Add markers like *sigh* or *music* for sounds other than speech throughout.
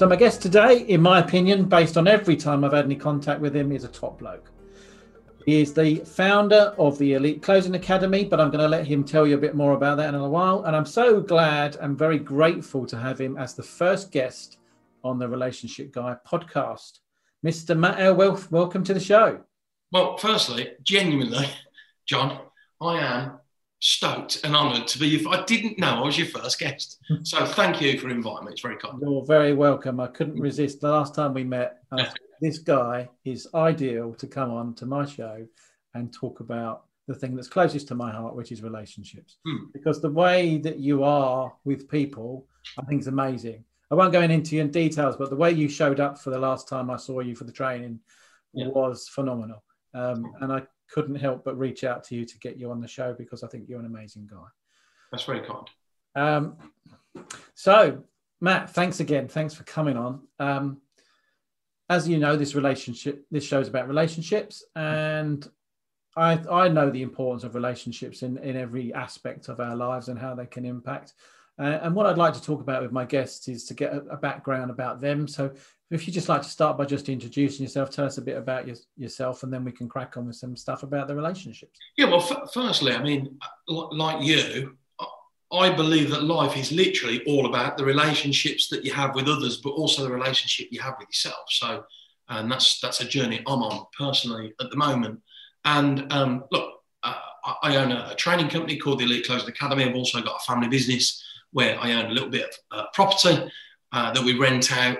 So, my guest today, in my opinion, based on every time I've had any contact with him, is a top bloke. He is the founder of the Elite Closing Academy, but I'm going to let him tell you a bit more about that in a while. And I'm so glad and very grateful to have him as the first guest on the Relationship Guy podcast. Mr. Matt Elwell, welcome to the show. Well, firstly, genuinely, John, I am stoked and honoured to be. If I didn't know I was your first guest, so thank you for inviting me. It's very kind. You're very welcome. I couldn't resist. The last time we met, *laughs* this guy is ideal to come on to my show and talk about the thing that's closest to my heart, which is relationships. Hmm. Because the way that you are with people, I think is amazing. I won't go into in details, but the way you showed up for the last time I saw you for the training yeah. was phenomenal. Um, and I couldn't help but reach out to you to get you on the show because I think you're an amazing guy. That's very kind. Um, so, Matt, thanks again. Thanks for coming on. Um, as you know, this relationship, this show's about relationships, and I, I know the importance of relationships in, in every aspect of our lives and how they can impact. Uh, and what I'd like to talk about with my guests is to get a, a, background about them. So if you just like to start by just introducing yourself, tell us a bit about your, yourself, and then we can crack on with some stuff about the relationships. Yeah, well, f- firstly, I mean, like you, I believe that life is literally all about the relationships that you have with others, but also the relationship you have with yourself. So, and that's that's a journey I'm on personally at the moment. And um, look, uh, I own a, a, training company called the Elite Closing Academy. I've also got a family business where I own a little bit of uh, property uh, that we rent out.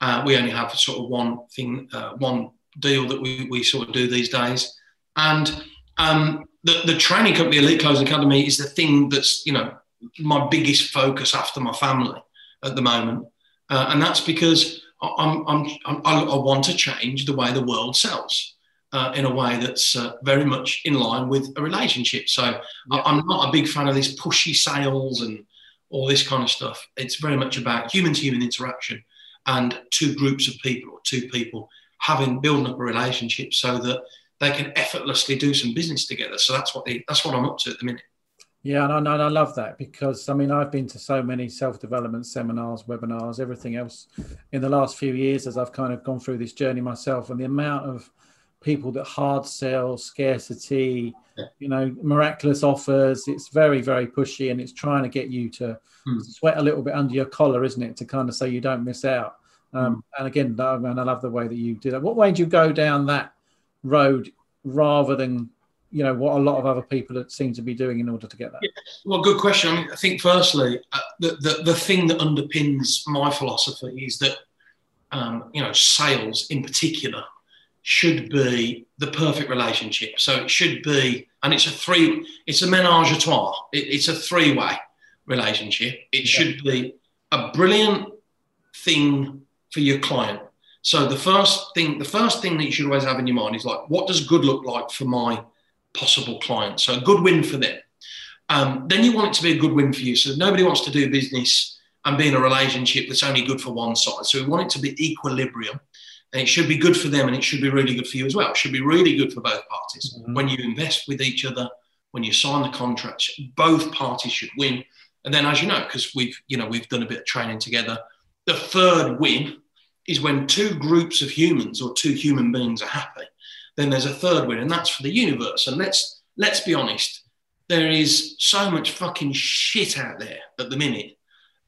Uh, we only have sort of one thing, uh, one deal that we, we sort of do these days. And um, the, the training company, Elite Closing Academy, is the thing that's, you know, my biggest focus after my family at the moment. Uh, and that's because I'm, I'm, I'm, i want to change the way the world sells. Uh, in a way that's uh, very much in line with a relationship. So yeah. I'm not a big fan of these pushy sales and all this kind of stuff. It's very much about human to human interaction and two groups of people or two people having building up a relationship so that they can effortlessly do some business together. So that's what they, that's what I'm up to at the minute. Yeah, and I, and I love that because I mean I've been to so many self-development seminars, webinars, everything else in the last few years as I've kind of gone through this journey myself, and the amount of people that hard sell, scarcity, you know, miraculous offers. It's very very pushy, and it's trying to get you to hmm. sweat a little bit under your collar, isn't it, to kind of say you don't miss out. Um, hmm. And again, I, mean, I love the way that you did that. What way did you go down that road rather than you know what a lot of other people seem to be doing in order to get that? Yeah. Well, good question. I, mean, I think firstly, uh, the, the, the thing that underpins my philosophy is that um, you know sales in particular should be the perfect relationship. So it should be, and it's a three, it's a menage a trois. It, it's a three way relationship. It yeah. should be a brilliant thing for your client. So the first thing, the first thing that you should always have in your mind is like, what does good look like for my possible client. So a good win for them. Um, then you want it to be a good win for you. So nobody wants to do business and be in a relationship that's only good for one side. So we want it to be equilibrium. And it should be good for them and it should be really good for you as well. It should be really good for both parties. Mm-hmm. When you invest with each other, when you sign the contracts, both parties should win. And then, as you know, because we've you know we've done a bit of training together, the third win is when two groups of humans or two human beings are happy then there's a third win, and that's for the universe. And let's let's be honest, there is so much fucking shit out there at the minute.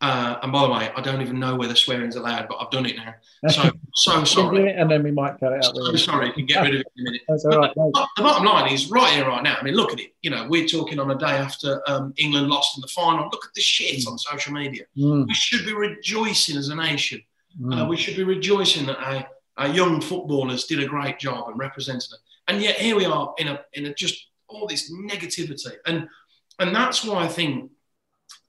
Uh, and by the way, I don't even know whether swearing's allowed, but I've done it now. *laughs* So so sorry. and then we might cut it out. So sorry, you can get rid of it in a minute. *laughs* That's all right. The, the, bottom line is right here, right now. I mean, look at it. You know, we're talking on a day after um, England lost in the final. Look at the shit on social media. Mm. We should be rejoicing as a nation. Mm. Uh, we should be rejoicing that a our young footballers did a great job and represented them. And yet here we are in a in a just all this negativity. And and that's why I think,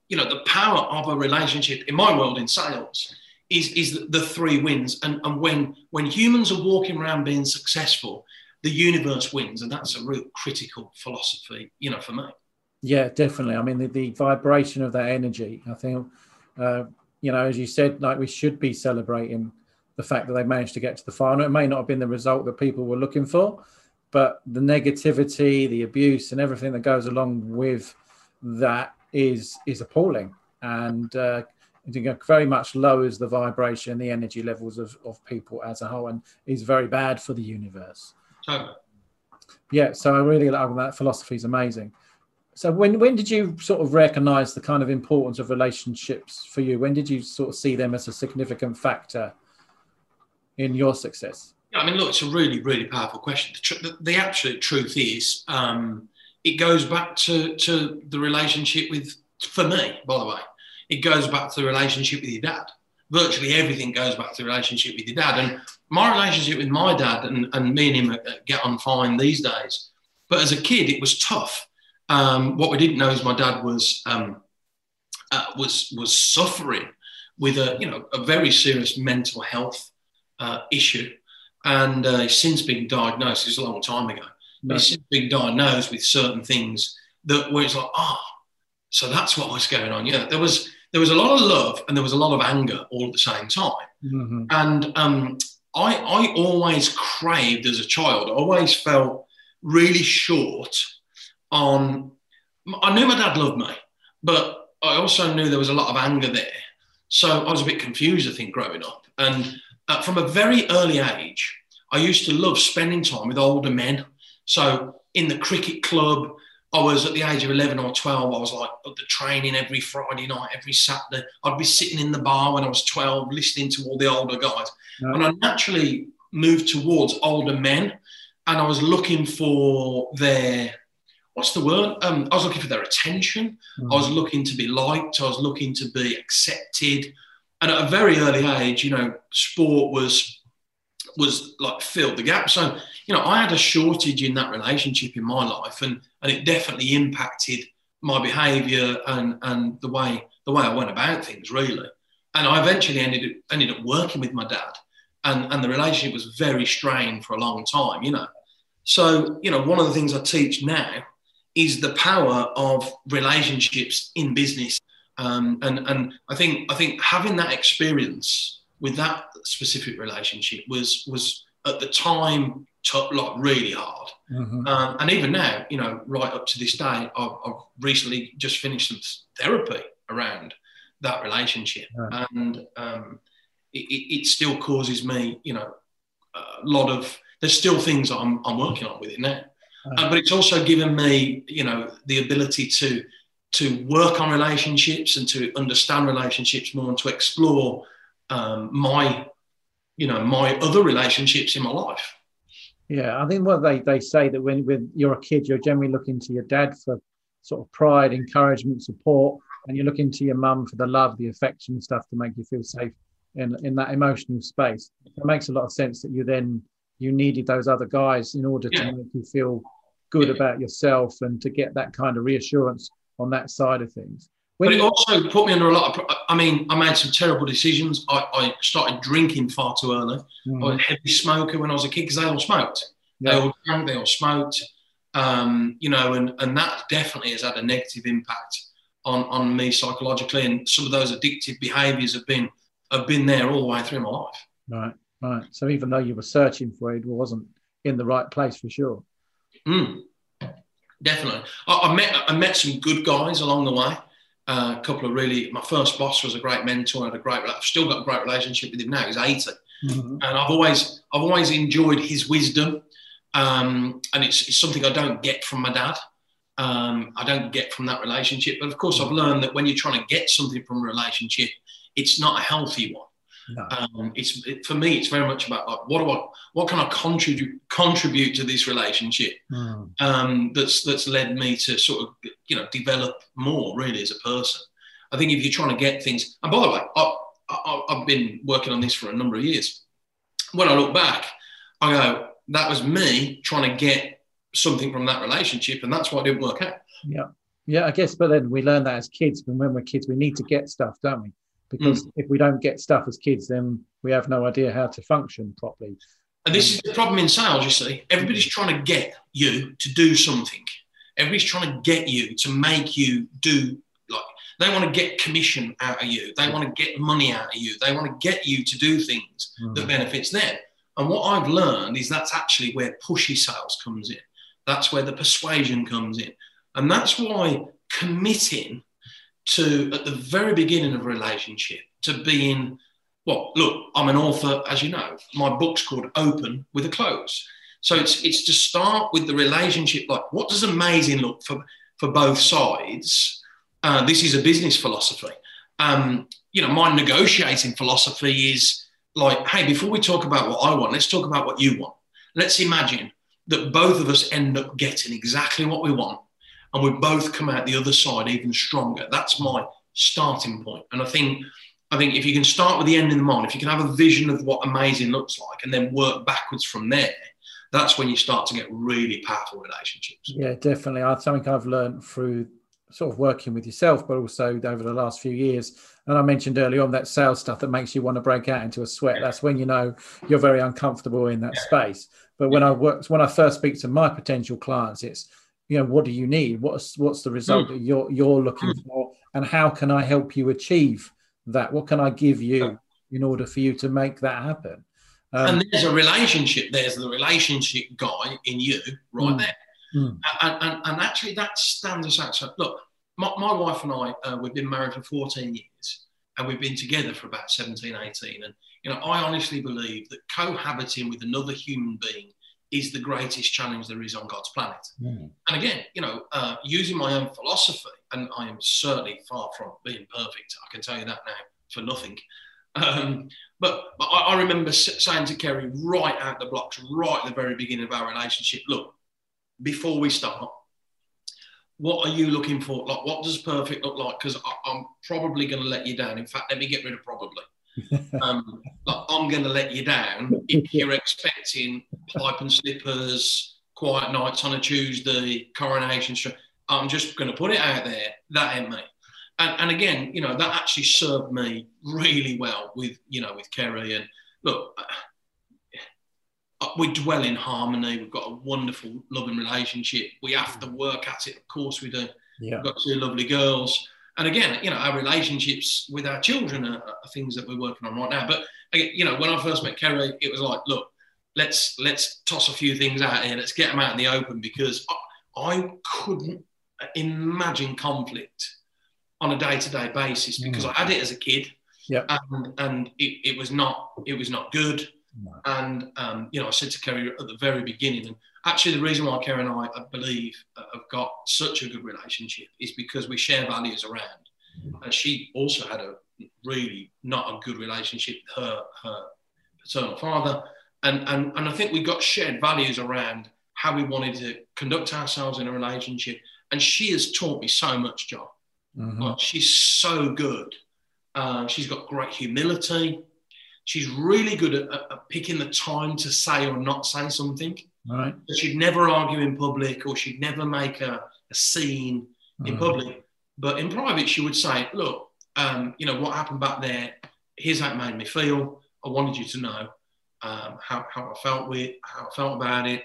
you know, the power of a relationship in my world in sales is, is the, three wins. And, and when when humans are walking around being successful the universe wins, and that's a real critical philosophy, you know, for me. Yeah, definitely. I mean, the, the vibration of that energy. I think, uh, you know, as you said, like we should be celebrating the fact that they managed to get to the final. It may not have been the result that people were looking for, but the negativity, the abuse, and everything that goes along with that is is appalling, and uh, very much lowers the vibration, the energy levels of, of people as a whole, and is very bad for the universe. Totally. Yeah, so I really like that philosophy is amazing. So when when did you sort of recognize the kind of importance of relationships for you? When did you sort of see them as a significant factor in your success? Yeah, I mean, look, it's a really, really powerful question. The, tr- the, the absolute truth is, um, it goes back to, to the relationship with, for me, by the way, it goes back to the relationship with your dad. Virtually everything goes back to the relationship with your dad. And my relationship with my dad and, and me and him uh, get on fine these days. But as a kid, it was tough. Um, what we didn't know is my dad was um, uh, was was suffering with a you know a very serious mental health uh, issue, and uh, he's since been diagnosed. It's a long time ago. He's since been diagnosed with certain things that where it's like, ah, oh, so that's what was going on. Yeah, there was there was a lot of love and there was a lot of anger all at the same time. Mm-hmm. And um, I I always craved as a child. I always felt really short on. I knew my dad loved me, but I also knew there was a lot of anger there. So I was a bit confused, I think, growing up. And uh, from a very early age, I used to love spending time with older men. So in the cricket club, I was at the age of 11 or 12, I was like at the training every Friday night, every Saturday. I'd be sitting in the bar when I was 12, listening to all the older guys. Right. And I naturally moved towards older men and I was looking for their, what's the word? Um, I was looking for their attention. Mm. I was looking to be liked. I was looking to be accepted and at a very early age, you know, sport was was like filled the gap. So, you know, I had a shortage in that relationship in my life, and and it definitely impacted my behaviour and and the way the way I went about things really. And I eventually ended up, ended up working with my dad, and and the relationship was very strained for a long time. You know, so you know, one of the things I teach now is the power of relationships in business um, and and I think I think having that experience with that specific relationship was was at the time tough, like really hard. Mm-hmm. Um, and even now, you know, right up to this day, I've, I've recently just finished some therapy around that relationship, and um, it, it, still causes me, you know, a lot of. There's still things I'm, I'm working on with it now, uh, but it's also given me, you know, the ability to to work on relationships and to understand relationships more and to explore um, my you know my other relationships in my life yeah i think what they, they say that when, when you're a kid you're generally looking to your dad for sort of pride encouragement support and you're looking to your mum for the love the affection stuff to make you feel safe in, in that emotional space it makes a lot of sense that you then you needed those other guys in order yeah. to make you feel good yeah. about yourself and to get that kind of reassurance on that side of things. When but it also put me under a lot of. I mean, I made some terrible decisions. I, I started drinking far too early. Mm. I was a heavy smoker when I was a kid because they all smoked. Yeah. They all drank. They all smoked. Um, you know, and and that definitely has had a negative impact on on me psychologically. And some of those addictive behaviours have been have been there all the way through my life. Right, right. So even though you were searching for it, it wasn't in the right place for sure. Mm definitely. I, I, met I met some good guys along the way. Uh, a couple of really. My first boss was a great mentor. I had a great. I've still got a great relationship with him now. He's 80 mm-hmm. and I've always I've always enjoyed his wisdom, um, and it's, it's, something I don't get from my dad. Um, I don't get from that relationship. But of course, I've learned that when you're trying to get something from a relationship, it's not a healthy one. No. Um, it's it, for me. It's very much about like, what do I, what can I contribute contribute to this relationship mm. um, that's that's led me to sort of you know develop more really as a person. I think if you're trying to get things, and by the way, I, I, I've been working on this for a number of years. When I look back, I go, that was me trying to get something from that relationship, and that's why it didn't work out. Yeah, yeah, I guess. But then we learn that as kids, and when we're kids, we need to get stuff, don't we? Because mm. if we don't get stuff as kids, then we have no idea how to function properly. And this is the problem in sales, you see. Everybody's trying to get you to do something. Everybody's trying to get you to make you do like they want to get commission out of you. They want to get money out of you. They want to get you to do things mm. that benefits them. And what I've learned is that's actually where pushy sales comes in. That's where the persuasion comes in. And that's why committing to, at the very beginning of a relationship, to being, well, look, I'm an author, as you know. My book's called Open with a Close. So it's, it's to start with the relationship, like what does amazing look for, for both sides? Uh, this is a business philosophy. Um, you know, my negotiating philosophy is like, hey, before we talk about what I want, let's talk about what you want. Let's imagine that both of us end up getting exactly what we want and we both come out the other side even stronger. That's my starting point. And I think I think if you can start with the end in the mind, if you can have a vision of what amazing looks like and then work backwards from there, that's when you start to get really powerful relationships. Yeah, definitely. I think I've learned through sort of working with yourself, but also over the last few years. And I mentioned earlier on that sales stuff that makes you want to break out into a sweat. That's when you know you're very uncomfortable in that yeah. space. But when I work, when I first speak to my potential clients, it's you know what do you need? What's what's the result that you're you're looking mm. for, and how can I help you achieve that? What can I give you in order for you to make that happen? Um, and there's a relationship. There's the relationship guy in you right mm. there. Mm. And, and, and, actually, that stands us out. So, look, my, my wife and I, uh, we've been married for 14 years and we've been together for about 17, 18. And, you know, I honestly believe that cohabiting with another human being is the greatest challenge there is on God's planet. Mm. And again, you know, uh, using my own philosophy, and I am certainly far from being perfect, I can tell you that now for nothing. Um, but, but I, I, remember saying to Kerry right out the blocks, right at the very beginning of our relationship, look, before we start, what are you looking for? Like, what does perfect look like? Because I'm probably going to let you down. In fact, let me get rid of probably. Um, like, I'm going to let you down if you're expecting pipe and slippers, quiet nights on a Tuesday, coronation street. I'm just going to put it out there. That ain't me. And, and again, you know, that actually served me really well with, you know, with Kerry. And look, uh, we dwell in harmony. We've got a wonderful, loving relationship. We have to work at it. Of course, we do. Yeah. We've got two lovely girls. And again, you know, our relationships with our children are, are things that we're working on right now. But you know, when I first met Kerry, it was like, look, let's let's toss a few things out here. Let's get them out in the open because I, I couldn't imagine conflict on a day-to-day basis because mm. I had it as a kid. Yeah. And, and it, it was not it was not good. No. And um, you know, I said to Kerry at the very beginning, and actually the reason why Kerry and I, I believe, uh, have got such a good relationship is because we share values around. And she also had a really not a good relationship with her her paternal father, and and and I think we got shared values around how we wanted to conduct ourselves in a relationship. And she has taught me so much, John. Mm-hmm. Like, she's so good. Uh, she's got great humility. She's really good at, at, picking the time to say or not say something. Right. She'd never argue in public or she'd never make a, a scene in public. But in private, she would say, Look, um, you know, what happened back there, here's how it made me feel. I wanted you to know um, how, how I felt with how I felt about it.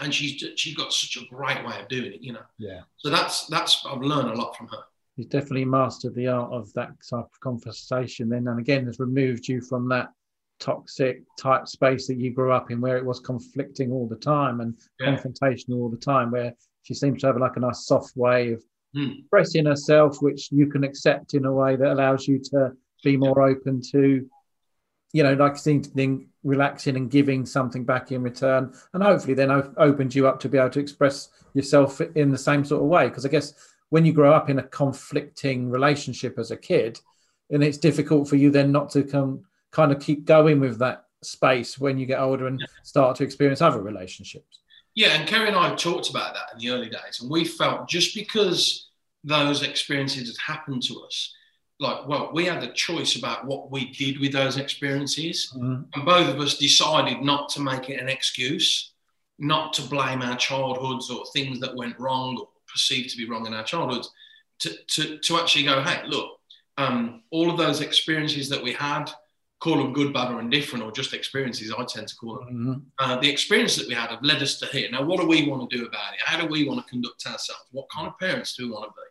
And she's she's got such a great way of doing it, you know. Yeah. So that's that's I've learned a lot from her he's definitely mastered the art of that type of conversation then and again has removed you from that toxic type space that you grew up in where it was conflicting all the time and yeah. confrontational all the time where she seems to have like a nice soft way of mm. expressing herself which you can accept in a way that allows you to be more open to you know like seeming relaxing and giving something back in return and hopefully then opens you up to be able to express yourself in the same sort of way because i guess when you grow up in a conflicting relationship as a kid, and it's difficult for you then not to come kind of keep going with that space when you get older and start to experience other relationships. Yeah, and Kerry and I talked about that in the early days, and we felt just because those experiences had happened to us, like, well, we had a choice about what we did with those experiences, mm-hmm. and both of us decided not to make it an excuse, not to blame our childhoods or things that went wrong or perceived to be wrong in our childhoods, to, to, to actually go, hey, look, um, all of those experiences that we had, call them good, bad, or indifferent, or just experiences, I tend to call them. Mm-hmm. Uh, the experience that we had have led us to here. Now, what do we want to do about it? How do we want to conduct ourselves? What kind of parents do we want to be?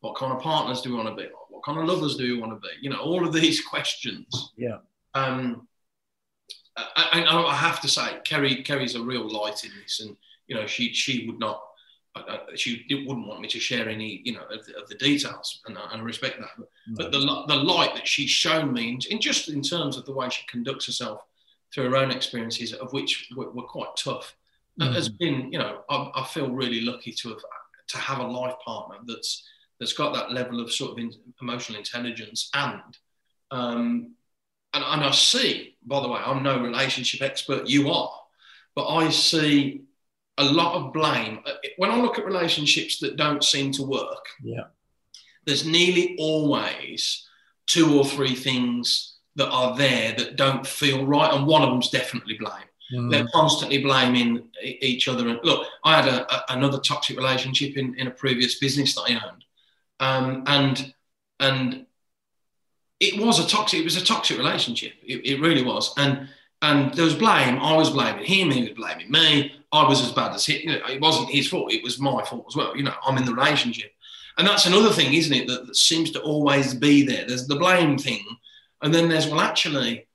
What kind of partners do we want to be? What kind of lovers do we want to be? You know, all of these questions. Yeah. Um, I, I, I have to say, Kerry, Kerry's a real light in this, and you know, she she would not she wouldn't want me to share any, you know, of the, of the details, and I, and I, respect that. But, no. but, the, the light that she's shown me, in, in, just in terms of the way she conducts herself through her own experiences, of which were, were quite tough, mm. has been, you know, I, I, feel really lucky to have to have a life partner that's that's got that level of sort of in, emotional intelligence and um, and, and I see, by the way, I'm no relationship expert, you are, but I see a lot of blame. Uh, when I look at relationships that don't seem to work, yeah, there's nearly always two or three things that are there that don't feel right, and one of them's definitely blame. Mm. They're constantly blaming each other. And look, I had a, a, another toxic relationship in, in a previous business that I owned, um, and and it was a toxic. It was a toxic relationship. It, it really was, and and there was blame. I was blaming him. He was blaming me. I was as bad as he. You know, it wasn't his fault. It was my fault as well. You know, I'm in the relationship, and that's another thing, isn't it? That, that seems to always be there. There's the blame thing, and then there's well, actually,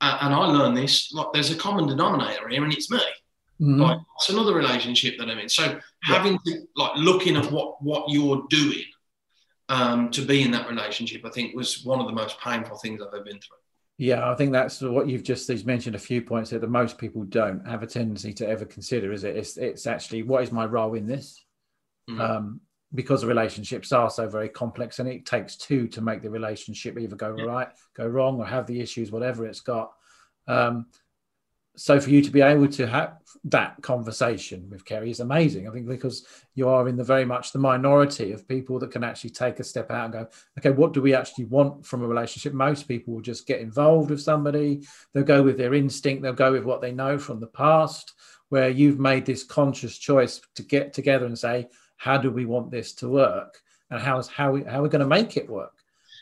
uh, and I learned this. Like, there's a common denominator here, and it's me. Mm-hmm. Like, it's another relationship that I'm in. So yeah. having to like looking at what what you're doing um, to be in that relationship, I think was one of the most painful things I've ever been through. Yeah, I think that's what you've just mentioned a few points that most people don't have a tendency to ever consider. Is it? It's, it's actually what is my role in this? Mm. Um, because the relationships are so very complex, and it takes two to make the relationship either go yeah. right, go wrong, or have the issues, whatever it's got. Um, so for you to be able to have that conversation with Kerry is amazing. I think because you are in the very much the minority of people that can actually take a step out and go, okay, what do we actually want from a relationship? Most people will just get involved with somebody. They'll go with their instinct. They'll go with what they know from the past. Where you've made this conscious choice to get together and say, how do we want this to work, and how's how we, how are we going to make it work?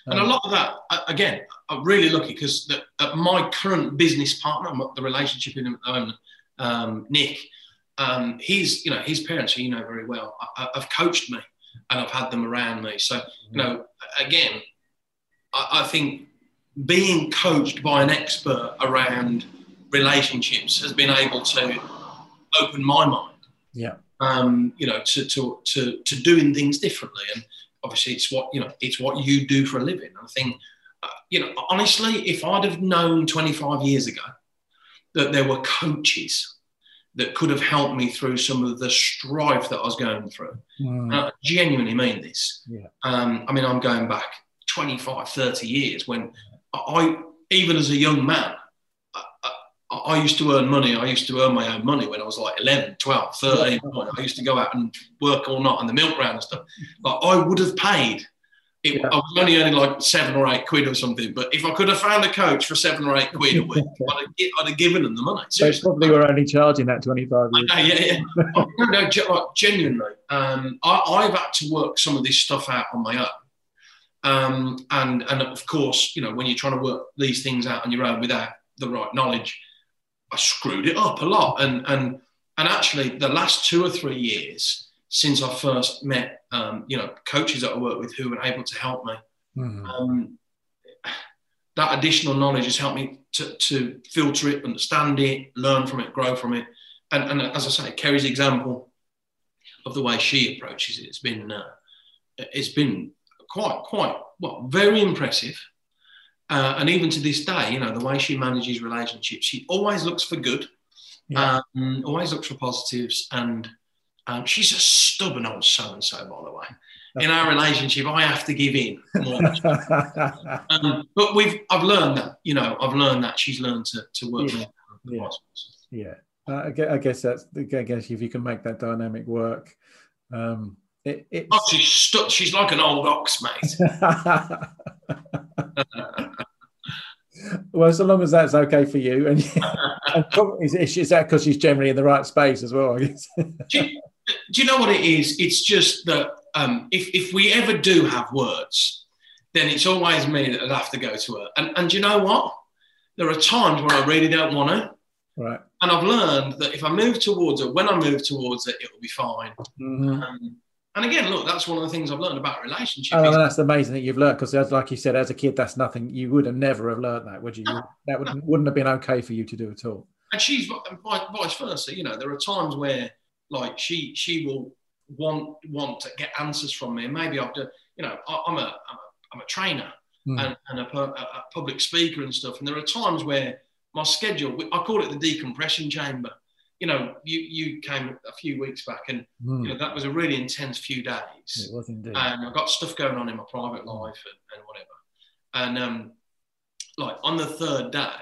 And a lot of that, again, I'm really lucky because my current business partner, the relationship in the moment, um, Nick, um, he's, you know, his parents, who you know very well, have coached me and I've had them around me. So, you know, again, I, I think being coached by an expert around relationships has been able to open my mind. Yeah. Um, you know, to, to, to, to doing things differently. And, obviously it's what you know it's what you do for a living. I think uh, you know honestly if i'd have known 25 years ago that there were coaches that could have helped me through some of the strife that i was going through i genuinely mean this. Yeah. um, i mean i'm going back 25 30 years when i even as a young man I used to earn money. I used to earn my own money when I was like 11, 12, 13. I used to go out and work all night on the milk round and stuff. But I would have paid. It, yeah. I was only earning like seven or eight quid or something. But if I could have found a coach for seven or eight quid a week, *laughs* I'd, have, I'd have given them the money. So it's probably were only charging that 25 years. Know, yeah, yeah. *laughs* no, no, like, genuinely. Um, I, have had to work some of this stuff out on my own. Um, and, and of course, you know, when you're trying to work these things out on your own without the right knowledge, I screwed it up a lot. And and and actually, the last two or three years since I first met, um, you know, coaches that I work with who were able to help me, mm-hmm. um, that additional knowledge has helped me to, to filter it, understand it, learn from it, grow from it. And, and as I say, Kerry's example of the way she approaches it, it's been uh, it's been quite quite well very impressive. Uh, and even to this day, you know, the way she manages relationships, she always looks for good, yeah. um, always looks for positives. And um, she's a stubborn old so and so, by the way. In our relationship, I have to give in *laughs* um, but we've, I've learned that, you know, I've learned that she's learned to, to work yeah. with yeah. yeah. Uh, I guess that's, I guess if you can make that dynamic work, um, it, it's... oh, she's stuck. She's like an old ox, mate. *laughs* *laughs* well, so long as that's okay for you, and, *laughs* and is, is that because she's generally in the right space as well? I guess. do, you, do, you, know what it is? It's just that um, if if we ever do have words, then it's always me that would have to go to her. And and you know what? there are times when I really don't want to. Right. And I've learned that if I move towards it, when I move towards it, it will be fine. Mm-hmm. Um, and again, look, that's one of the things I've learned about relationships. Oh, that's amazing that you've learned because, as like you said, as a kid, that's nothing you would have never have learned that, would you? No, *laughs* that would, wouldn't have been okay for you to do at all. and she's vice versa. You know, there are times where like she she will want want to get answers from me, and maybe done. You know, I, I'm a I'm a, I'm a trainer Mm. and, and a, a, a public speaker and stuff, and there are times where my schedule I call it the decompression chamber. You know, you you came a few weeks back, and Mm. you know that was a really intense few days. It was indeed. and I've got stuff going on in my private life and, and whatever. And um, like on the third day,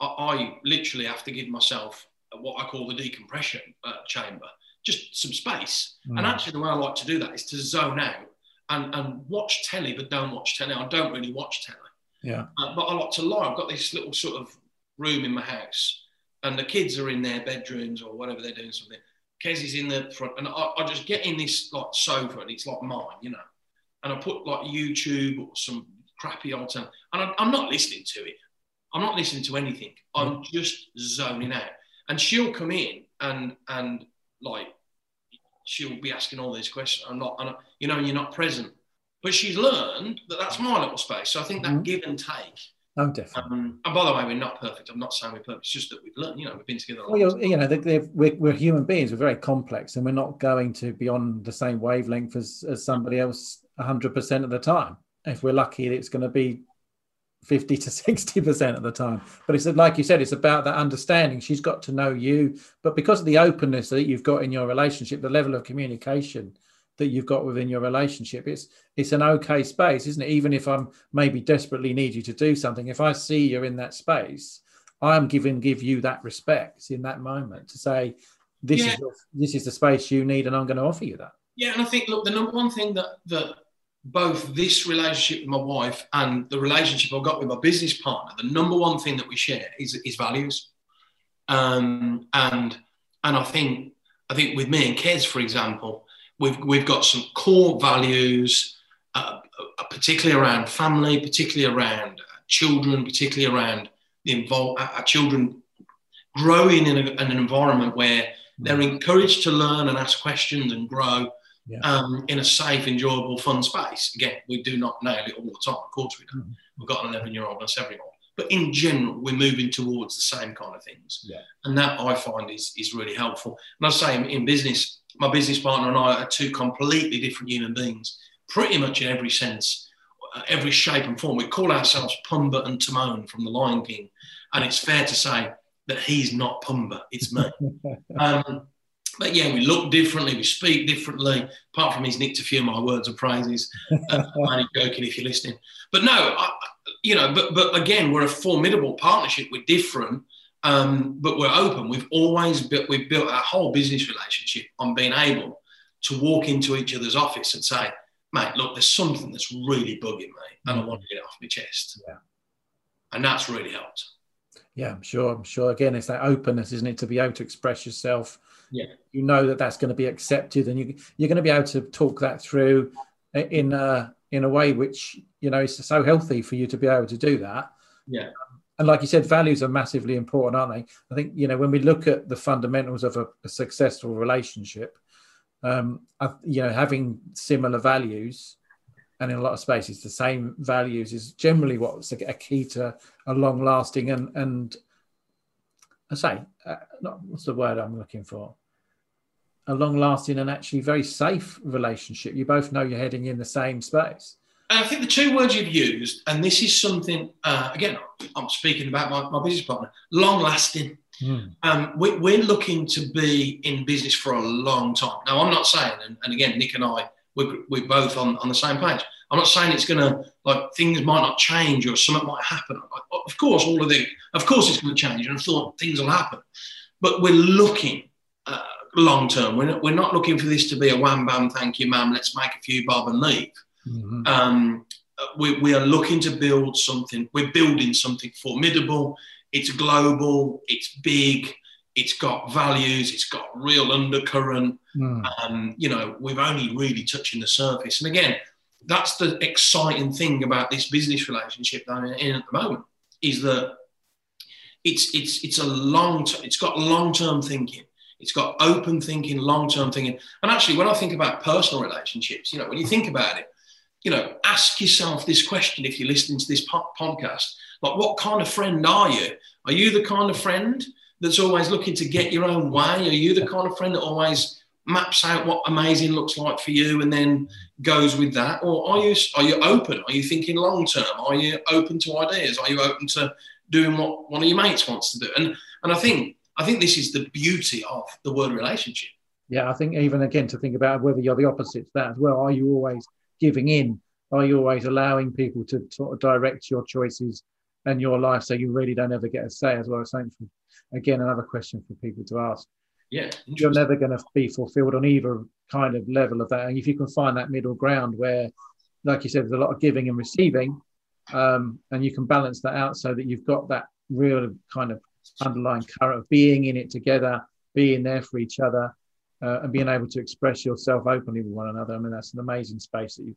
I, I literally have to give myself what I call the decompression uh, chamber, just some space. And Mm. actually, the way I like to do that is to zone out and, and watch telly, but don't watch telly. I don't really watch telly, yeah. uh, but I like to lie. I've got this little sort of room in my house, and the kids are in their bedrooms or whatever they're doing something. Kez is in the front, and I, I just get in this like sofa, and it's like mine, you know. And I put like YouTube or some crappy old time, and I, I'm not listening to it. I'm not listening to anything. I'm just zoning out. And she'll come in and and like she'll be asking all these questions. I'm not, and you know, you're not present. But she's learned that that's my little space. So I think that Mhm. give and take. Oh, definitely. Um, and by the way, we're not perfect. I'm not saying we're perfect. It's just that we've learned. You know, we've been together. a Well, you know, we're, we're human beings. We're very complex, and we're not going to be on the same wavelength as, as somebody else 100% of the time. If we're lucky, it's going to be 50 to *laughs* 60% of the time. But it's like you said, it's about that understanding. She's got to know you, but because of the openness that you've got in your relationship, the level of communication that you've got within your relationship, it's it's an okay space, isn't it? Even if I'm maybe desperately need you to do something, if I see you're in that space, I'm giving give you that respect in that moment to say, this Yeah. is your, this is the space you need, and I'm going to offer you that. Yeah, and I think look, the number one thing that that both this relationship with my wife and the relationship I've got with my business partner, the number one thing that we share is is values. Um, and and I think I think with me and Kez, for example, we've we've got some core values, uh, uh, particularly around family, particularly around uh, children, particularly around the involve uh, our children growing in, a, in an environment where they're encouraged to learn and ask questions and grow Yeah. um, in a safe, enjoyable, fun space. Again, we do not nail it all the time. Of course, we don't. Mhm. We've got an 11 year old and a seven year old. But in general, we're moving towards the same kind of things. Yeah. And that I find is, is really helpful. And I say in, in business, my business partner and I are two completely different human beings, pretty much in every sense, uh, every shape and form. We call ourselves Pumbaa and Timon from The Lion King. And it's fair to say that he's not Pumbaa, it's me. *laughs* Um, but yeah, we look differently, we speak differently. Apart from he's nicked a few of my words and phrases. Uh, *laughs* I'm only joking if you're listening. But no, I, you know, but but again, we're a formidable partnership. We're different, um, but we're open. We've always built we've built our whole business relationship on being able to walk into each other's office and say, "Mate, look, there's something that's really bugging me, and I want to get it off my chest." Yeah. and that's really helped. Yeah, I'm sure. I'm sure. Again, it's that openness, isn't it, to be able to express yourself. Yeah. You know that that's going to be accepted, and you you're going to be able to talk that through in a in a way which you know is so healthy for you to be able to do that. Yeah. And like you said, values are massively important, aren't they? I think you know when we look at the fundamentals of a, a successful relationship, um, I, you know, having similar values and in a lot of spaces the same values is generally what's a, key to a long lasting and and I say uh, not what's the word I'm looking for? A long lasting and actually very safe relationship. You both know you're heading in the same space I think the two words you've used, and this is something, uh, again, I'm speaking about my, my business partner, long lasting. Um, we, we're looking to be in business for a long time. Now, I'm not saying, and, and again, Nick and I, we're, we're both on, on the same page. I'm not saying it's going to, like, things might not change or something might happen. Like, of course, all of the, of course, it's going to change, and I thought things will happen. But we're looking uh, long term. We're not, we're not looking for this to be a wham bam, thank you, ma'am, let's make a few bob and leave Mhm. um, we, we are looking to build something. We're building something formidable. It's global. It's big. It's got values. It's got real undercurrent. Mm. Um, you know, we've only really touching the surface. And again, that's the exciting thing about this business relationship that I'm in at the moment is that it's it's it's a long t- it's got long term thinking. It's got open thinking, long term thinking. And actually, when I think about personal relationships, you know, when you think about it, you know, ask yourself this question if you're listening to this po- podcast like, what kind of friend are you? Are you the kind of friend that's always looking to get your own way? Are you the kind of friend that always maps out what amazing looks like for you and then goes with that? Or are you are you open? Are you thinking long term? Are you open to ideas? Are you open to doing what one of your mates wants to do? And and I think I think this is the beauty of the word relationship. Yeah, I think even again to think about whether you're the opposite to that as well. Are you always giving in? Are you always allowing people to sort of direct your choices and your life so you really don't ever get a say as well? As something again another question for people to ask. Yeah you're never going to be fulfilled on either kind of level of that. And if you can find that middle ground where like you said there's a lot of giving and receiving um, and you can balance that out so that you've got that real kind of underlying current of being in it together being there for each other uh, and being able to express yourself openly with one another i mean that's an amazing space that you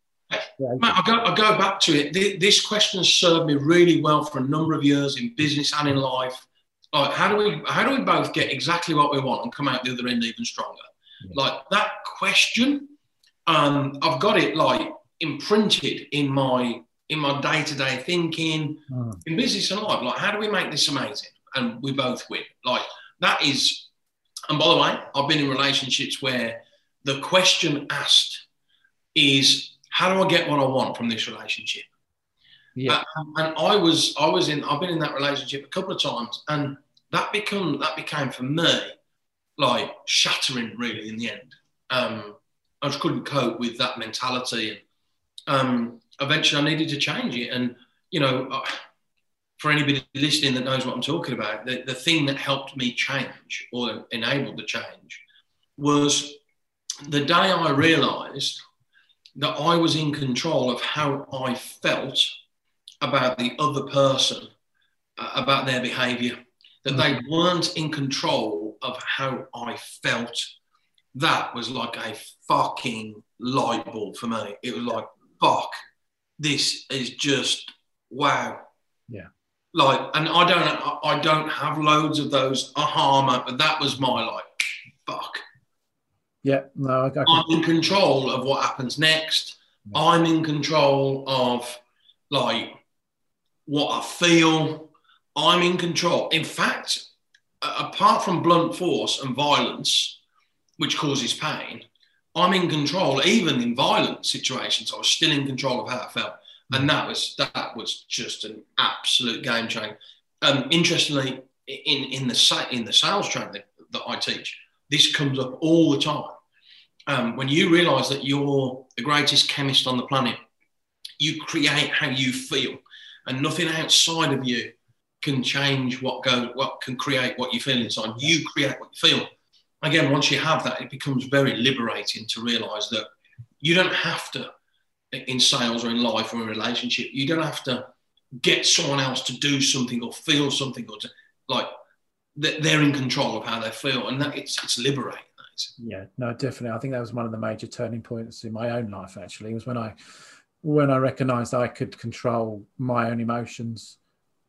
Matt, I go, I go back to it. This question has served me really well for a number of years in business and in life. Like, how do we how do we both get exactly what we want and come out the other end even stronger? Like that question, um, I've got it like imprinted in my in my day to day thinking mm. in business and life. Like, how do we make this amazing and we both win? Like that is. And by the way, I've been in relationships where the question asked is how do I get what I want from this relationship? Yeah. Uh, and I was, I was in, I've been in that relationship a couple of times, and that become that became for me like shattering really in the end. Um, I just couldn't cope with that mentality, and um, eventually I needed to change it. And you know, uh, for anybody listening that knows what I'm talking about, the, the thing that helped me change or enabled the change was the day I realised that I was in control of how I felt about the other person, uh, about their behavior, that they mm. weren't in control of how I felt. That was like a fucking light bulb for me. It was like, fuck, this is just wow. Yeah. Like, and I don't, I don't have loads of those aha moments, but that was my like, fuck yeah, no, I, I'm in control of what happens next. Yeah. I'm in control of like what I feel. I'm in control. In fact, apart from blunt force and violence, which causes pain, I'm in control. Even in violent situations, I was still in control of how I felt, and that was that was just an absolute game changer. Um, interestingly, in in the in the sales training that, that I teach, this comes up all the time. Um, when you realize that you're the greatest chemist on the planet, you create how you feel, and nothing outside of you can change what goes, what can create what you feel inside. You create what you feel. Again, once you have that, it becomes very liberating to realize that you don't have to, in sales or in life or in a relationship, you don't have to get someone else to do something or feel something or to like that they're in control of how they feel, and that it's it's liberating. Yeah, no, definitely. I think that was one of the major turning points in my own life. Actually, was when I when I recognised I could control my own emotions,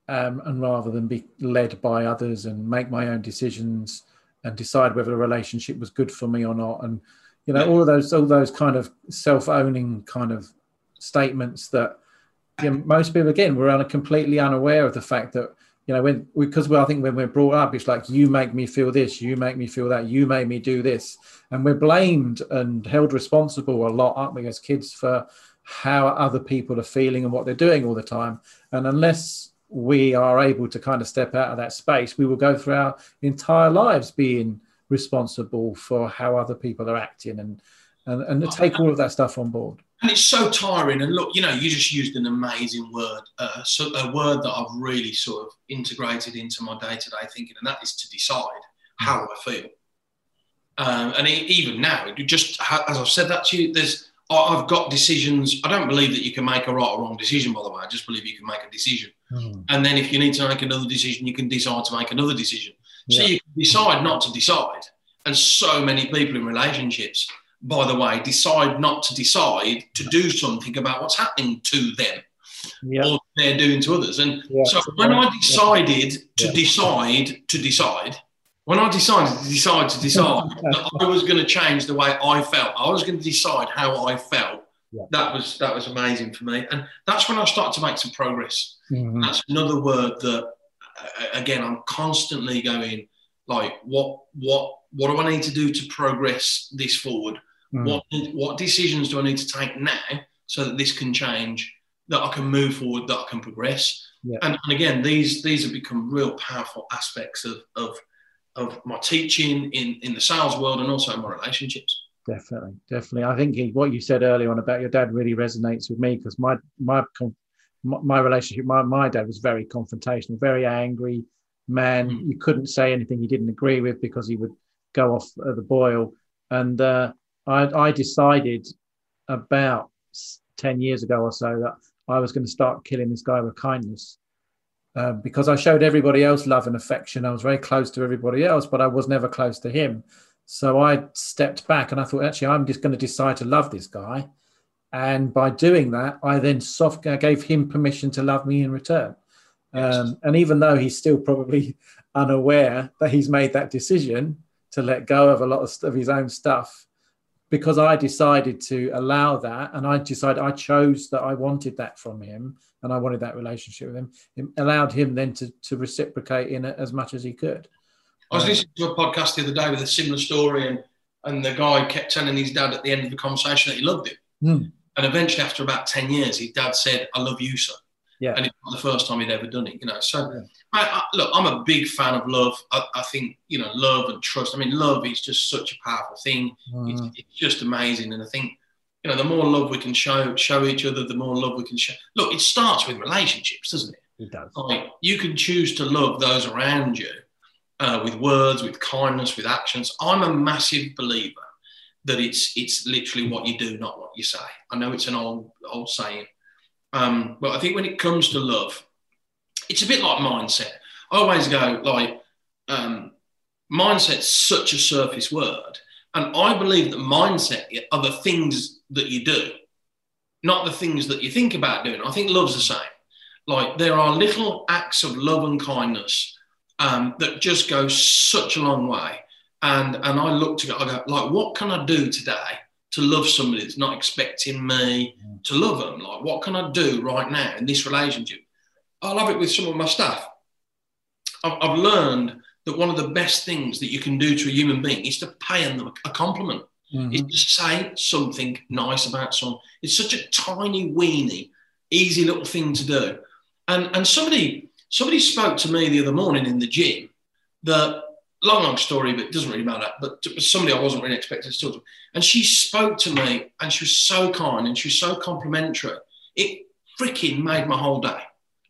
um, and rather than be led by others and make my own decisions and decide whether a relationship was good for me or not, and you know all of those all those kind of self-owning kind of statements that you know, most people again were completely unaware of the fact that you know when because well, I think when we're brought up, it's like you make me feel this, you make me feel that, you made me do this, and we're blamed and held responsible a lot, aren't we, as kids for how other people are feeling and what they're doing all the time. And unless we are able to kind of step out of that space, we will go through our entire lives being responsible for how other people are acting and and, and take all of that stuff on board and it's so tiring. And look, you know, you just used an amazing word, uh, so a word that I've really sort of integrated into my day to day thinking, and that is to decide how I feel. Um, and even now, just as I've said that to you, there's I've got decisions. I don't believe that you can make a right or wrong decision, by the way. I just believe you can make a decision. Mm. And then if you need to make another decision, you can decide to make another decision. Yeah. So you can decide not to decide. And so many people in relationships by the way, decide not to decide to do something about what's happening to them. yep. or they're doing to others. And yep. so when I decided to decide to decide, when I decided to decide to decide *laughs* that I was going to change the way I felt, I was going to decide how I felt. That was that was amazing for me, and that's when I started to make some progress. Mm-hmm. That's another word that, again, I'm constantly going like, what what what do I need to do to progress this forward? Mm. What what decisions do I need to take now so that this can change, that I can move forward, that I can progress? Yeah. And, and again, these these have become real powerful aspects of of of my teaching in in the sales world and also in my relationships. Definitely, definitely. I think what you said earlier on about your dad really resonates with me because my my my relationship, my, my dad was very confrontational, very angry man. Mm. You couldn't say anything he didn't agree with because he would go off the boil. And uh, I, I decided about 10 years ago or so that I was going to start killing this guy with kindness. Uh, because I showed everybody else love and affection. I was very close to everybody else, but I was never close to him. So I stepped back and I thought, actually, I'm just going to decide to love this guy. And by doing that, I then soft I gave him permission to love me in return. Yes. Um, and even though he's still probably *laughs* unaware that he's made that decision, to let go of a lot of, of his own stuff because I decided to allow that and I decided I chose that I wanted that from him and I wanted that relationship with him. It allowed him then to, to reciprocate in it as much as he could. I was listening to a podcast the other day with a similar story and, and the guy kept telling his dad at the end of the conversation that he loved him. Mm. And eventually after about 10 years, his dad said, I love you, son. Yeah. And it's not the first time he'd ever done it, you know. So, yeah. I, I, look, I'm a big fan of love. I, I, think, you know, love and trust. I mean, love is just such a powerful thing. Mm. It's, it's, just amazing. And I think, you know, the more love we can show show each other, the more love we can show. Look, it starts with relationships, doesn't it? It does. Like, you can choose to love those around you uh, with words, with kindness, with actions. I'm a massive believer that it's it's literally what you do, not what you say. I know it's an old old saying, um, but I think when it comes to love, it's a bit like mindset. I always go like, um, mindset's such a surface word. And I believe that mindset are the things that you do, not the things that you think about doing. I think love's the same. Like there are little acts of love and kindness um, that just go such a long way. And and I look to I go like, what can I do today to love somebody that's not expecting me to love them? Like, what can I do right now in this relationship? I love it with some of my staff. I've, I've learned that one of the best things that you can do to a human being is to pay them a compliment. Mm-hmm. Is to say something nice about someone. It's such a tiny, weeny, easy little thing to do. And and somebody somebody spoke to me the other morning in the gym that long, long story, but it doesn't really matter. But somebody I wasn't really expecting to talk to. And she spoke to me and she was so kind and she was so complimentary. It freaking made my whole day.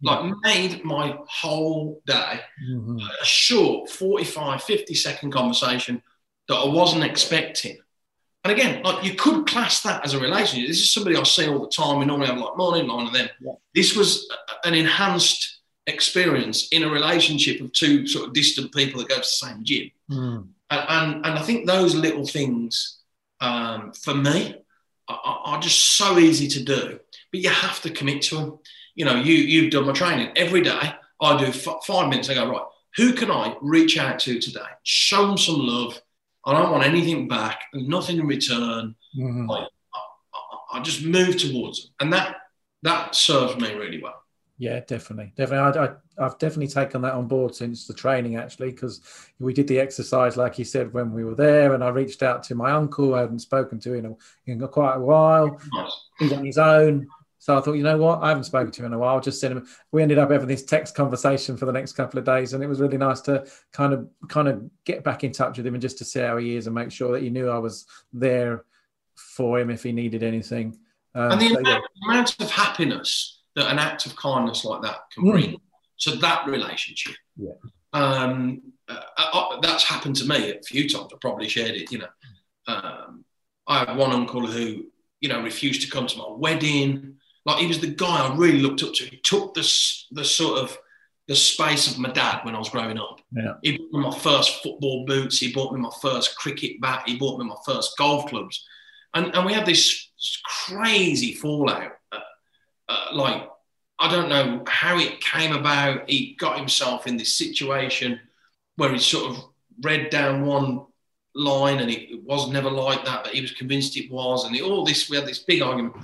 Like made my whole day. Mm-hmm. A short 45, 50 second conversation that I wasn't expecting. And again, like you could class that as a relationship. This is somebody I see all the time. We normally have like morning, line, and then yeah. this was an enhanced experience in a relationship of two sort of distant people that go to the same gym. Mm. And, and, and, I think those little things, um, for me, are, are, just so easy to do, but you have to commit to them. You know, you, you've done my training every day. I do f- five minutes. I go, right, who can I reach out to today? Show them some love. I don't want anything back and nothing in return. Mm-hmm. I, I, I just move towards them. And that, that serves me really well. Yeah, definitely, definitely. I, I, have definitely taken that on board since the training, actually, because we did the exercise, like you said, when we were there, and I reached out to my uncle. I hadn't spoken to in, a, in quite a while. He's on his own, so I thought, you know what, I haven't spoken to him in a while. I'll just send him. We ended up having this text conversation for the next couple of days, and it was really nice to kind of, kind of get back in touch with him and just to see how he is and make sure that he knew I was there for him if he needed anything. Um, and the so, amount, yeah. amount of happiness that an act of kindness like that can bring mm. to that relationship. Yeah. Um, uh, uh, that's happened to me a few times. I probably shared it. You know, um, I had one uncle who, you know, refused to come to my wedding. Like he was the guy I really looked up to. He took the the sort of the space of my dad when I was growing up. Yeah. He bought me my first football boots. He bought me my first cricket bat. He bought me my first golf clubs. And, and we had this crazy fallout uh, like I don't know how it came about. He got himself in this situation where he sort of read down one line and it, was never like that, but he was convinced it was. And all this, we had this big argument.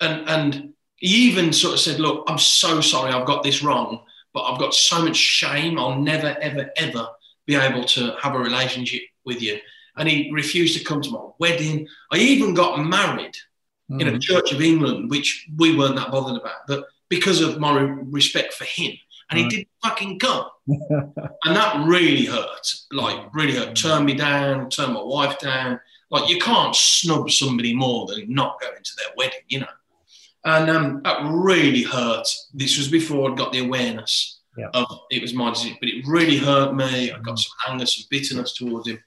And, and he even sort of said, Look, I'm so sorry I've got this wrong, but I've got so much shame. I'll never, ever, ever be able to have a relationship with you. And he refused to come to my wedding. I even got married mm. in a hmm. Church of England, which we weren't that bothered about. But because of my respect for him. And he didn't fucking come. *laughs* and that really hurt. Like, really hurt. Turned me down, turned my wife down. Like, you can't snub somebody more than not going to their wedding, you know. And um, that really hurt. This was before I got the awareness yeah. of it was my decision, but it really hurt me. I got some anger, some bitterness towards him.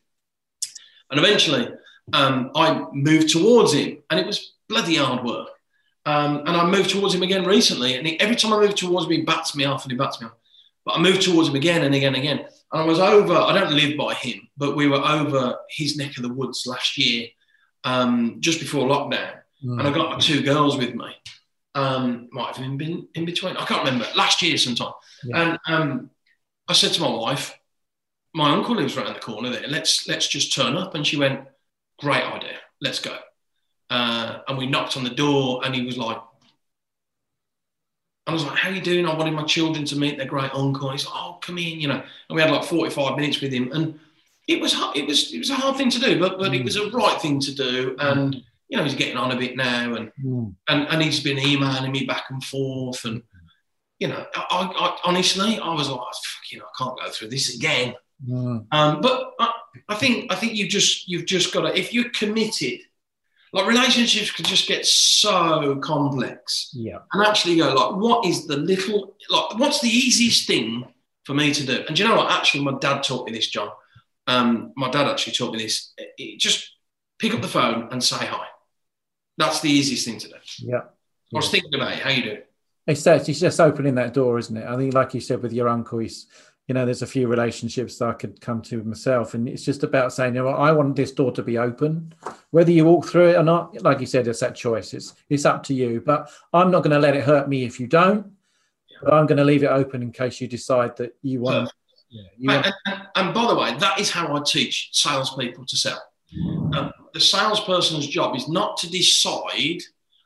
And eventually, um, I moved towards him, and it was bloody hard work. Um, and I moved towards him again recently. And he, every time I move towards him, he bats me off and he bats me off. But I moved towards him again and again and again. And I was over, I don't live by him, but we were over his neck of the woods last year, um, just before lockdown. Mm. And I got my two girls with me. Um, might have been in between. I can't remember. Last year sometime. Yeah. And um, I said to my wife, my uncle lives right in the corner there. Let's let's just turn up. And she went, great idea. Let's go. Uh, and we knocked on the door, and he was like, I was like, "How are you doing?" I wanted my children to meet their great uncle. And he's like, "Oh, come in," you know. And we had like forty-five minutes with him, and it was it was it was a hard thing to do, but but mm. it was a right thing to do. And you know, he's getting on a bit now, and mm. and and he's been emailing me back and forth, and you know, I, I honestly, I was like, you know, I can't go through this again. Mm. Um, but I, I think I think you just you've just got to if you're committed like relationships can just get so complex. Yeah. And actually go like, what is the little like what's the easiest thing for me to do? And you know what? Actually, my dad taught me this, John. Um, my dad actually taught me this. It, just pick up the phone and say hi. That's the easiest thing to do. Yeah. I was thinking about it. How you doing? It's it's just opening that door, isn't it? I think, like you said with your uncle, he's you know, there's a few relationships that I could come to myself, and it's just about saying, you know, I want this door to be open, whether you walk through it or not. Like you said, it's that choice. It's it's up to you. But I'm not going to let it hurt me if you don't. But I'm going to leave it open in case you decide that you want. Yeah, you want- and, and, and, by the way, that is how I teach salespeople to sell. Um, the salesperson's job is not to decide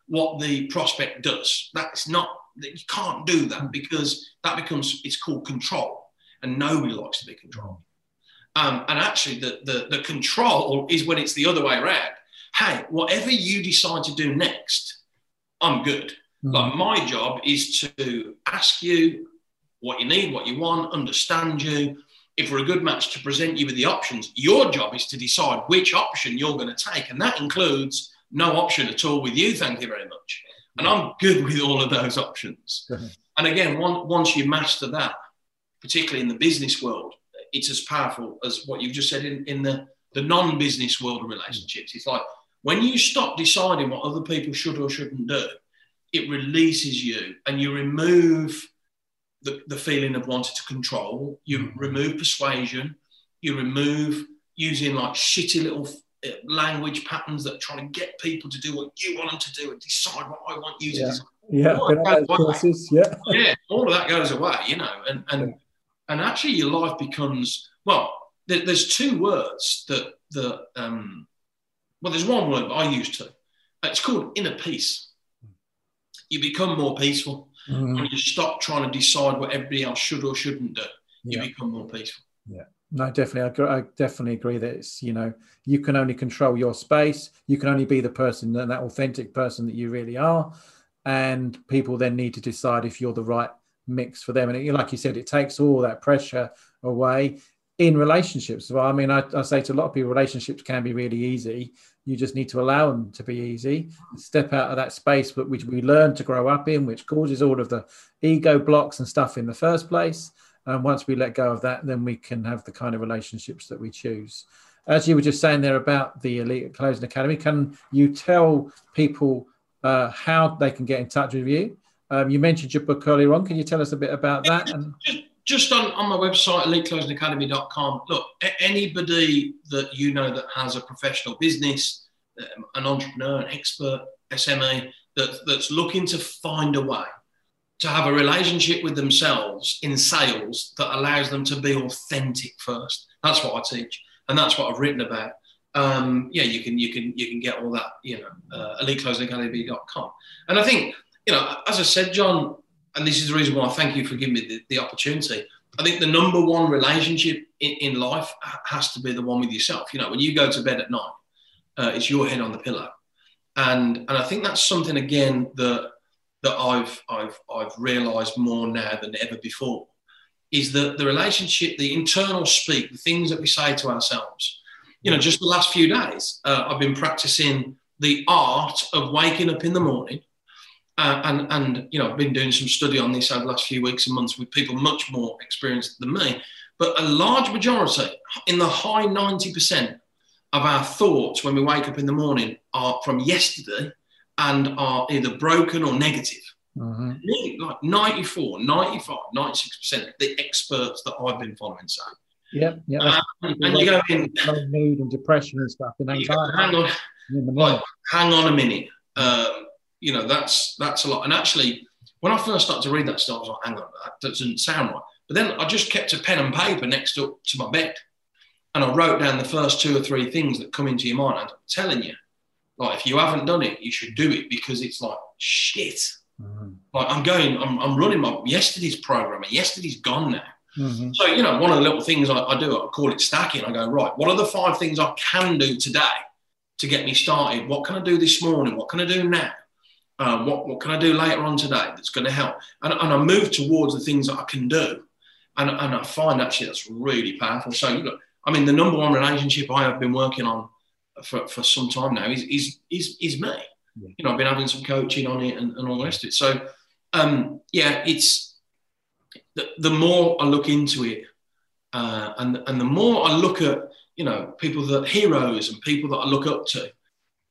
what the prospect does. That's not you can't do that hmm. because that becomes it's called control and nobody likes to be controlled. Um, and actually, the, the, the control is when it's the other way around. Hey, whatever you decide to do next, I'm good. Mm-hmm. Like my job is to ask you what you need, what you want, understand you. If we're a good match, to present you with the options. Your job is to decide which option you're going to take, and that includes no option at all with you. Thank you very much. And I'm good with all of those options. *laughs* and again, one, once you master that, particularly in the business world, it's as powerful as what you've just said in, in the, the non business world of relationships. It's like when you stop deciding what other people should or shouldn't do, it releases you and you remove the, the feeling of wanting to control, you mm-hmm. remove persuasion, you remove using like shitty little uh, language patterns that try to get people to do what you want them to do and decide what I want you to yeah. Yeah, all yeah. yeah, all of that goes away, you know, and and and actually your life becomes well there, there's two words that the um, well there's one word I use to it's called inner peace. You become more peaceful mm-hmm. when you stop trying to decide what everybody else should or shouldn't do. You yeah. become more peaceful. Yeah. No definitely. I, I, definitely agree that it's you know you can only control your space. You can only be the person that, that authentic person that you really are. And people then need to decide if you're the right mix for them. And it, like you said, it takes all that pressure away in relationships. Well, I mean, I, I, say to a lot of people, relationships can be really easy. You just need to allow them to be easy. Step out of that space, but which we learn to grow up in, which causes all of the ego blocks and stuff in the first place. And once we let go of that, then we can have the kind of relationships that we choose. As you were just saying there about the Elite Closing Academy, can you tell people uh, how they can get in touch with you? Um, you mentioned your book earlier on. Can you tell us a bit about that? And just, just on, on my website, eliteclosingacademy.com. Look, anybody that you know that has a professional business, um, an entrepreneur, an expert, SME, that, that's looking to find a way to have a relationship with themselves in sales that allows them to be authentic first. That's what I teach, and that's what I've written about. Um, yeah, you can you can you can get all that, you know, uh, eliteclosingacademy.com. And I think, you know, as I said, John, and this is the reason why I thank you for giving me the, the opportunity. I think the number one relationship in, in, life has to be the one with yourself. You know, when you go to bed at night, uh, it's your head on the pillow, and and I think that's something again that that I've I've I've realised more now than ever before is that the relationship, the internal speak, the things that we say to ourselves. You know, just the last few days, uh, I've been practicing the art of waking up in the morning. Uh, and, and, you know, I've been doing some study on this over the last few weeks and months with people much more experienced than me. But a large majority, in the high 90% of our thoughts when we wake up in the morning, are from yesterday and are either broken or negative. Mm-hmm. Like 94, 95, 96% the experts that I've been following say. Yeah, yeah. Um, and you go in mood and depression and stuff and anxiety. Hang on, hang on a minute. Um, you know, that's that's a lot. And actually, when I first started to read that stuff, I was like, hang on, that doesn't sound right. But then I just kept a pen and paper next to, to my bed. And I wrote down the first two or three things that come into your mind. And I'm telling you, like if you haven't done it, you should do it because it's like shit. Mm-hmm. Like I'm going, I'm, I'm running my yesterday's program, and yesterday's gone now. Mm-hmm. So you know, one of the little things I, I, do, I call it stacking. I go right. What are the five things I can do today to get me started? What can I do this morning? What can I do now? Uh, what what can I do later on today that's going to help? And, and I move towards the things that I can do, and, and I find actually that's really powerful. So look, I mean, the number one relationship I have been working on for, for some time now is is is, is me. Yeah. You know, I've been having some coaching on it and, and all the rest of it. So um, yeah, it's the, the more I look into it, uh, and and the more I look at you know people that heroes and people that I look up to,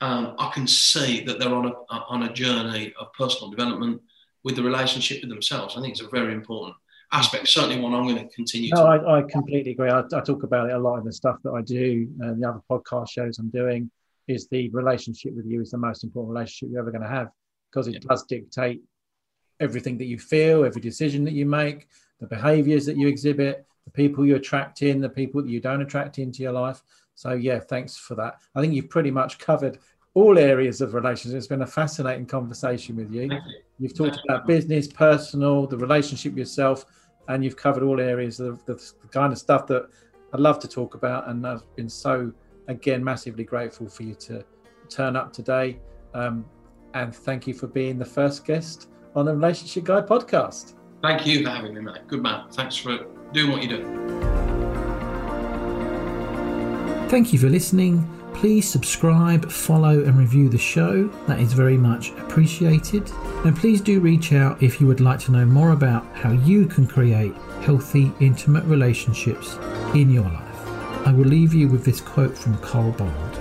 um, I can see that they're on a on a journey of personal development with the relationship with themselves. I think it's a very important aspect. Certainly, one I'm going to continue. No, to. I, I completely agree. I, I, talk about it a lot in the stuff that I do and the other podcast shows I'm doing. Is the relationship with you is the most important relationship you're ever going to have because it yeah. does dictate everything that you feel, every decision that you make, the behaviors that you exhibit, the people you attract in, the people that you don't attract into your life. So yeah, thanks for that. I think you've pretty much covered all areas of relationships. It's been a fascinating conversation with you. You've talked about business, personal, the relationship yourself, and you've covered all areas of the, the kind of stuff that I'd love to talk about. And I've been so, again, massively grateful for you to turn up today. Um, and thank you for being the first guest on the Relationship Guide podcast. Thank you for having me, mate. Good man. Thanks for doing what you do. Thank you for listening. Please subscribe, follow, and review the show. That is very much appreciated. And please do reach out if you would like to know more about how you can create healthy, intimate relationships in your life. I will leave you with this quote from Carl Bond.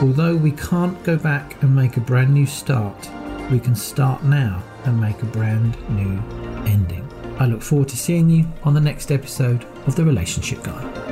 Although we can't go back and make a brand new start, we can start now and make a brand new ending. I look forward to seeing you on the next episode of The Relationship Guide.